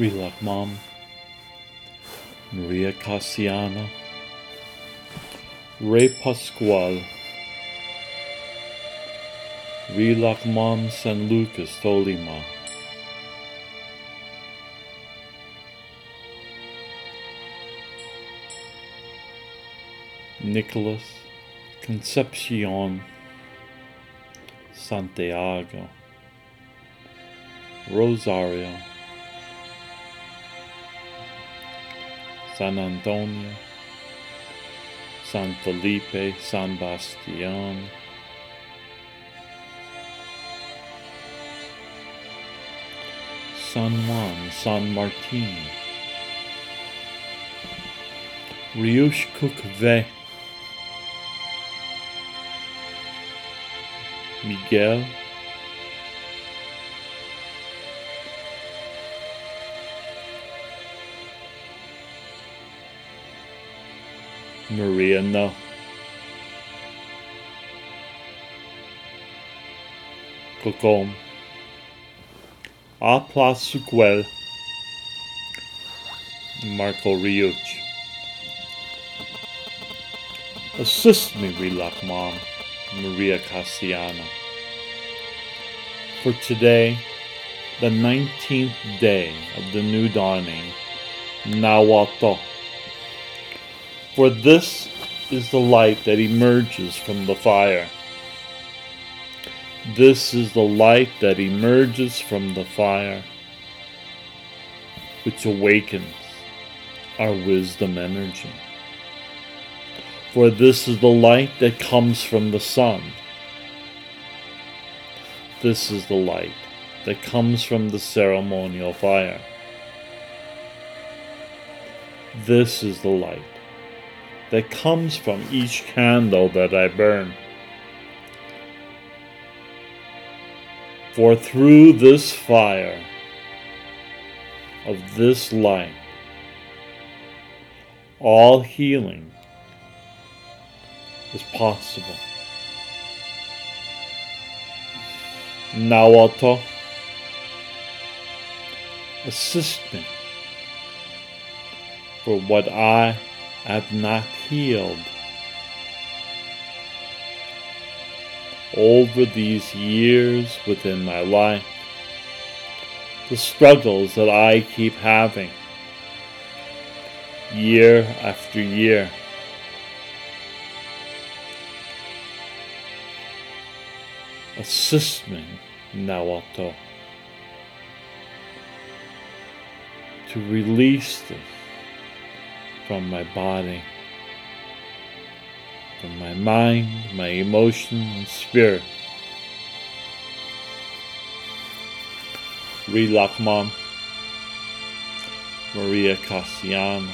Relak Mom, Maria Cassiana, Ray Pascual, Relak Mom San Lucas Tolima, Nicholas Concepcion Santiago. Rosario San Antonio San Felipe San Bastian. San Juan San Martin. Riush Ve Miguel Maria no. Cocom. A Plasuquel. Marco Riuch. Assist me, Relak Mom, Maria Cassiana. For today, the 19th day of the new dawning, Nawal Toj. For this is the light that emerges from the fire. This is the light that emerges from the fire, which awakens our wisdom energy. For this is the light that comes from the sun. This is the light that comes from the ceremonial fire. This is the light that comes from each candle that I burn. For through this fire of this light, all healing is possible. Nawal Toj, assist me for what I have not healed. Over these years within my life, the struggles that I keep having year after year. Assist me, Nawal Toj, to release this from my body, from my mind, my emotion, and spirit. Relakman, Maria Cassiana,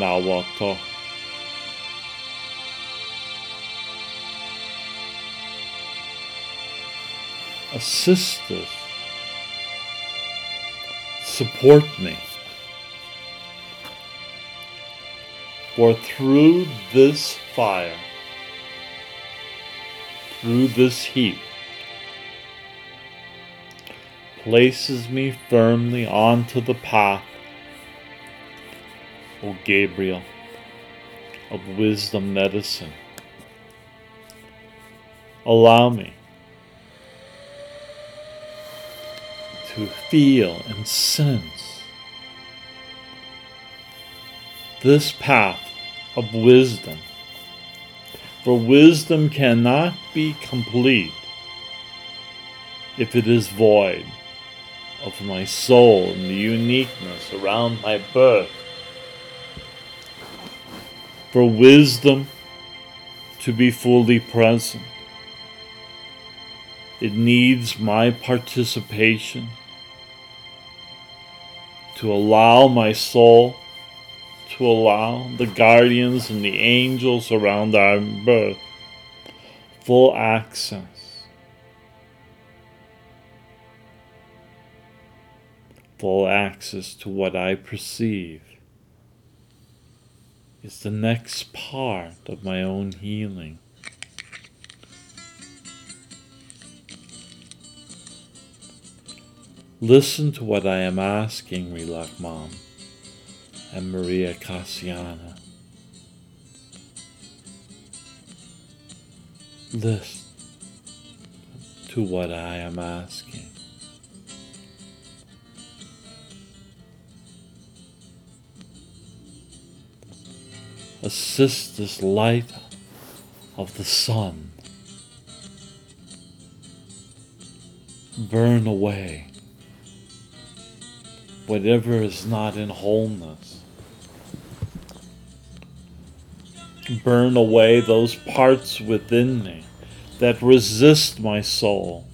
Nawal Toj. Assist us, support me. For through this fire, through this heat, places me firmly onto the path, O Gabriel, of wisdom medicine. Allow me to feel and sense this path of wisdom. For wisdom cannot be complete if it is void of my soul and the uniqueness around my birth. For wisdom to be fully present, it needs my participation to allow my soul to allow the guardians and the angels around our birth full access. Full access to what I perceive is the next part of my own healing. Listen to what I am asking, Rilak Mom and Maria Cassiana. Listen to what I am asking. Assist this light of the sun burn away whatever is not in wholeness. Burn away those parts within me that resist my soul,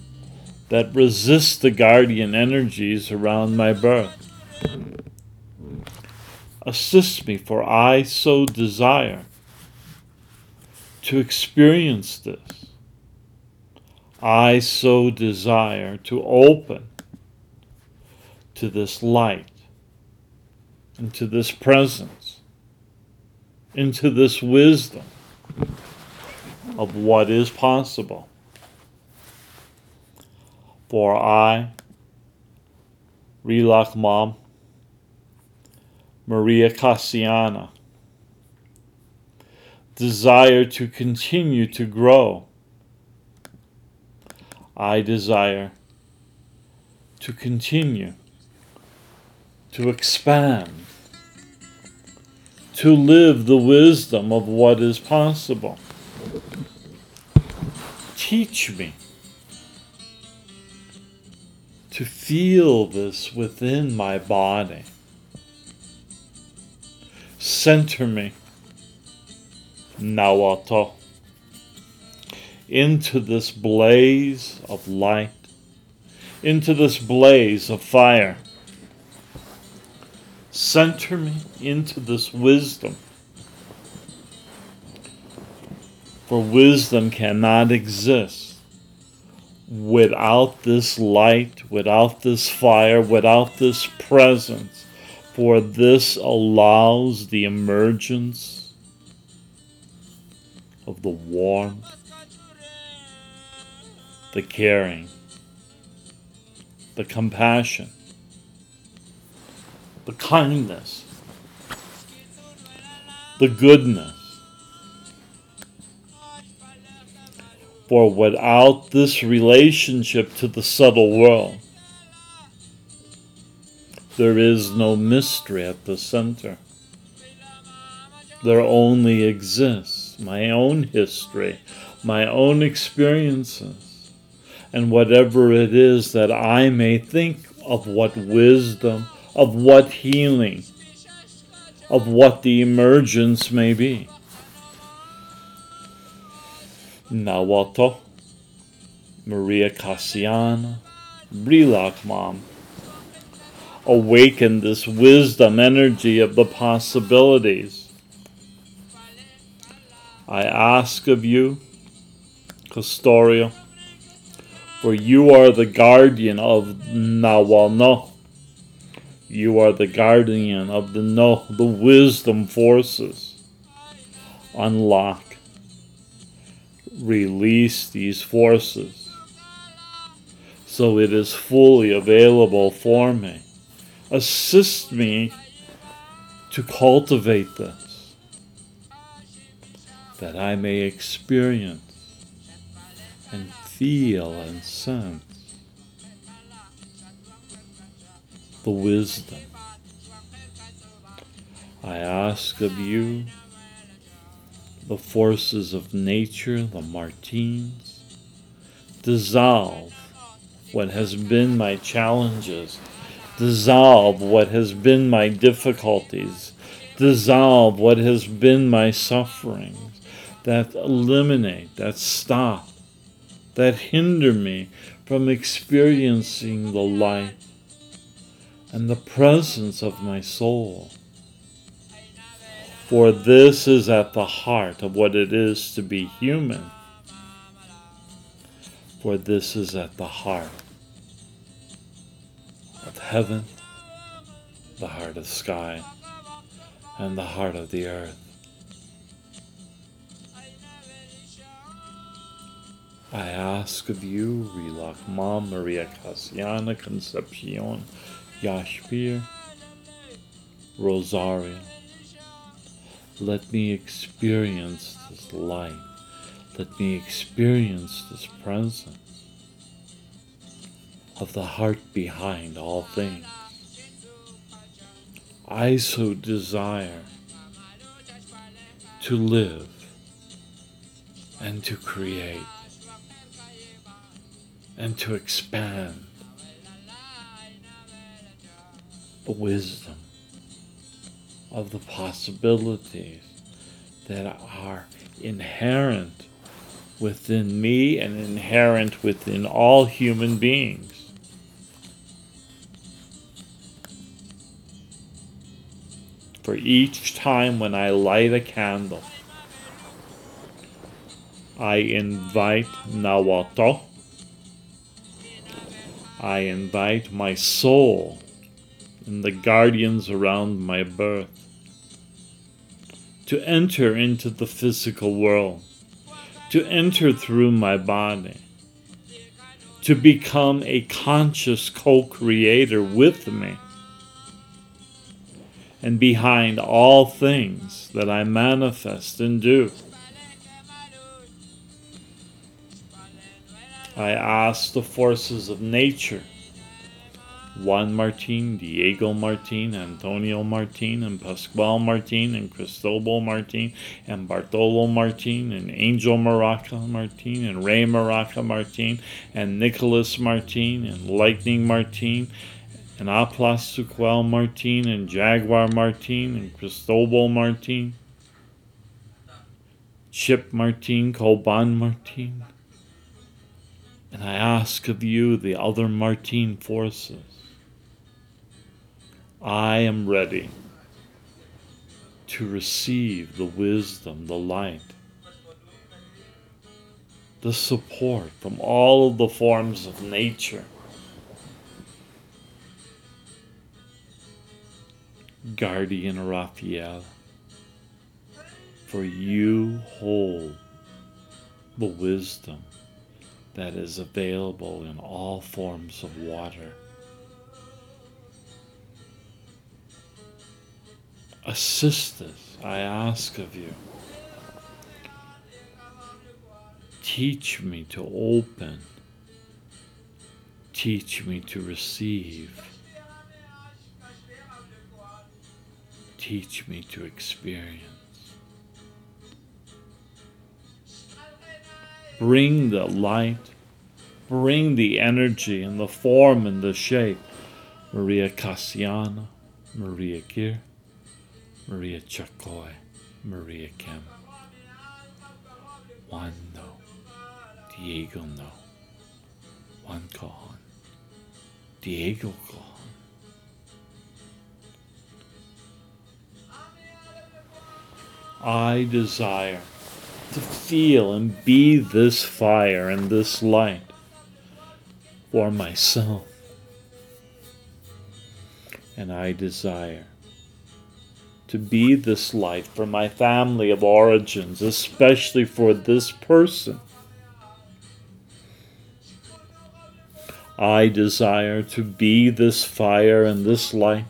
that resist the guardian energies around my birth. Assist me, for I so desire to experience this. I so desire to open to this light, and to this presence, into this wisdom of what is possible. For I, Rilak Mom, Maria Cassiana, desire to continue to grow. I desire to continue to expand, to live the wisdom of what is possible. Teach me to feel this within my body. Center me, Nawal Toj, into this blaze of light, into this blaze of fire Center me into this wisdom. For wisdom cannot exist without this light, without this fire, without this presence. For this allows the emergence of the warmth, the caring, the compassion the kindness, the goodness. For without this relationship to the subtle world, there is no mystery at the center. There only exists my own history, my own experiences, and whatever it is that I may think of what wisdom of what healing, of what the emergence may be. Nawal Toj, Maria Cassiana, Rilak Mom. Awaken this wisdom energy of the possibilities. I ask of you, Custodio, for you are the guardian of Nawalno you are the guardian of the no, the wisdom forces. Unlock. Release these forces so it is fully available for me. Assist me to cultivate this that I may experience and feel and sense the wisdom. I ask of you the forces of nature, the Martines, dissolve what has been my challenges, dissolve what has been my difficulties, dissolve what has been my sufferings, that eliminate, that stop, that hinder me from experiencing the light and the presence of my soul. For this is at the heart of what it is to be human. For this is at the heart of heaven, the heart of sky, and the heart of the earth. I ask of you, Relach Mom, Maria Casiana, Concepcion, Yashpir, Rosario. Let me experience this light. Let me experience this presence of the heart behind all things. I so desire to live and to create and to expand the wisdom of the possibilities that are inherent within me and inherent within all human beings. For each time when I light a candle, I invite Nawal Toj. I invite my soul and the guardians around my birth to enter into the physical world, to enter through my body, to become a conscious co creator with me. And behind all things that I manifest and do. I ask the forces of nature Juan Martin, Diego Martin, Antonio Martin, and Pascual Martin, and Cristobal Martin, and Bartolo Martin, and Angel Maraca Martin, and Ray Maraca Martin, and Nicholas Martin, and Lightning Martin, and Aplas Suquel Martin, and Jaguar Martin, and Cristobal Martin, Chip Martin, Colban Martin. And I ask of you the other Martin forces. I am ready to receive the wisdom, the light, the support from all of the forms of nature. Guardian Raphael, for you hold the wisdom that is available in all forms of water. Assist us, I ask of you. Teach me to open. Teach me to receive. Teach me to experience. Bring the light, bring the energy and the form and the shape. Maria Cassiana, Maria Kier, Maria Chakoy, Maria Kim. Juan no, Diego no, Juan Kahan, Diego Kahan. I desire to feel and be this fire and this light for myself. And I desire to be this light for my family of origins, especially for this person. I desire to be this fire and this light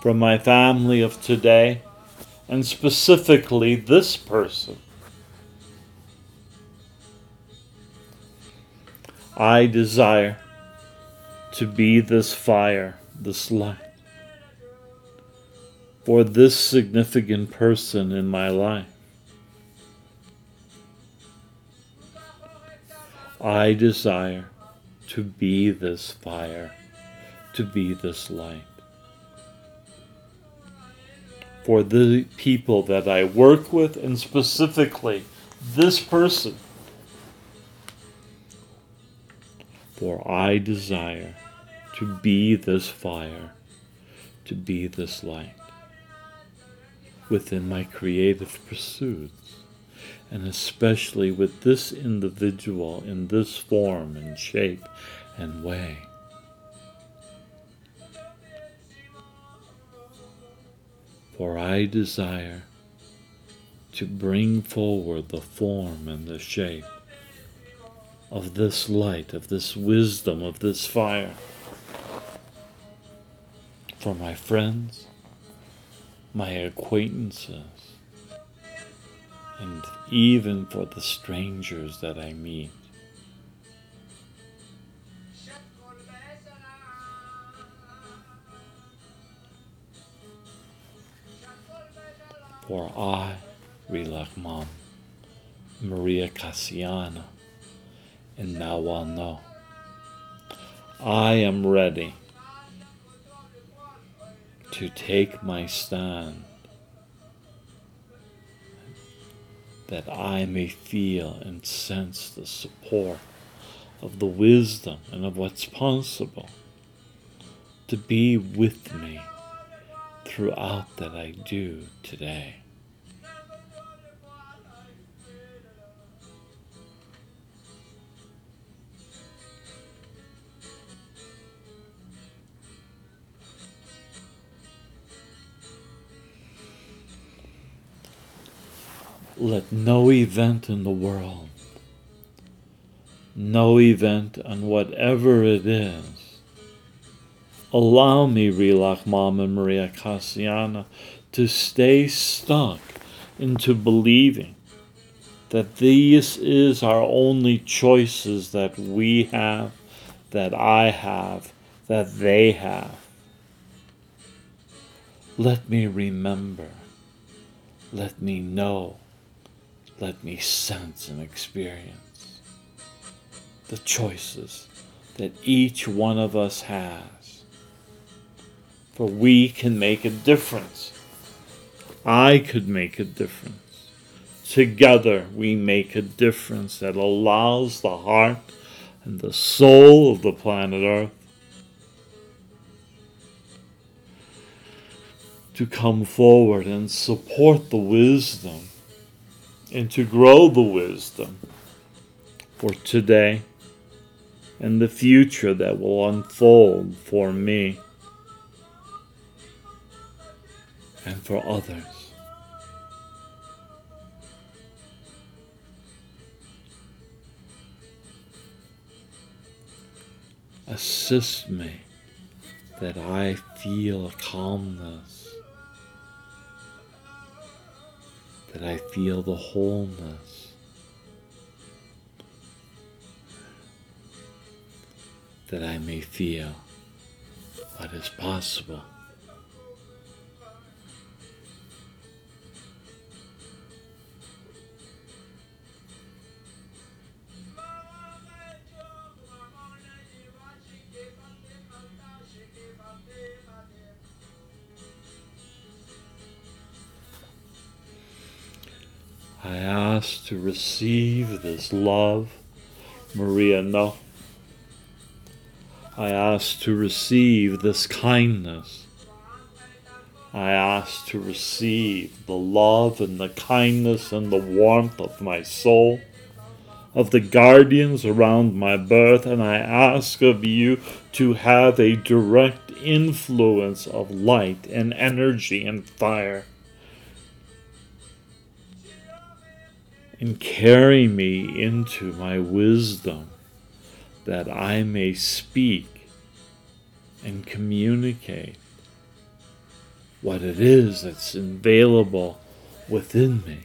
for my family of today and specifically this person. I desire to be this fire, this light, for this significant person in my life. I desire to be this fire, to be this light for the people that I work with, and specifically this person. For I desire to be this fire, to be this light within my creative pursuits, and especially with this individual in this form and shape and way. For I desire to bring forward the form and the shape of this light, of this wisdom, of this fire. For my friends, my acquaintances, and even for the strangers that I meet. For I, Rilakman, Maria Cassiana, and now I'll know. I am ready to take my stand that I may feel and sense the support of the wisdom and of what's possible to be with me throughout that I do today. Let no event in the world, no event and whatever it is, allow me, Rilak Mama Maria Cassiana, to stay stuck into believing that these is our only choices that we have, that I have, that they have. Let me remember, let me know let me sense and experience the choices that each one of us has. For we can make a difference. I could make a difference. Together we make a difference that allows the heart and the soul of the planet Earth to come forward and support the wisdom and to grow the wisdom for today and the future that will unfold for me and for others. Assist me that I feel calmness that I feel the wholeness. That I may feel what is possible. I ask to receive this love, Maria, no. I ask to receive this kindness. I ask to receive the love and the kindness and the warmth of my soul, of the guardians around my birth, and I ask of you to have a direct influence of light and energy and fire and carry me into my wisdom that I may speak and communicate what it is that's available within me.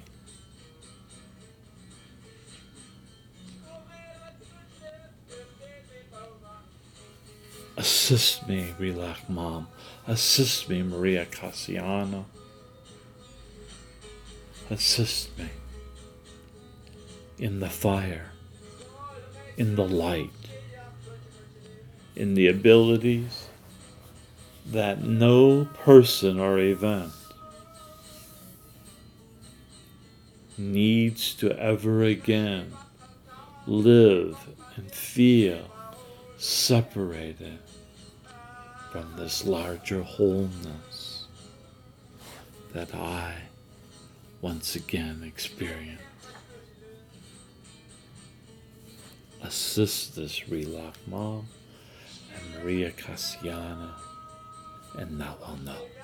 Assist me, Relax Mom. Assist me, Maria Cassiano. Assist me in the fire, in the light, in the abilities that no person or event needs to ever again live and feel separated from this larger wholeness that I once again experience. Assist this Relach mom and Maria Cassiana, and now I'll know.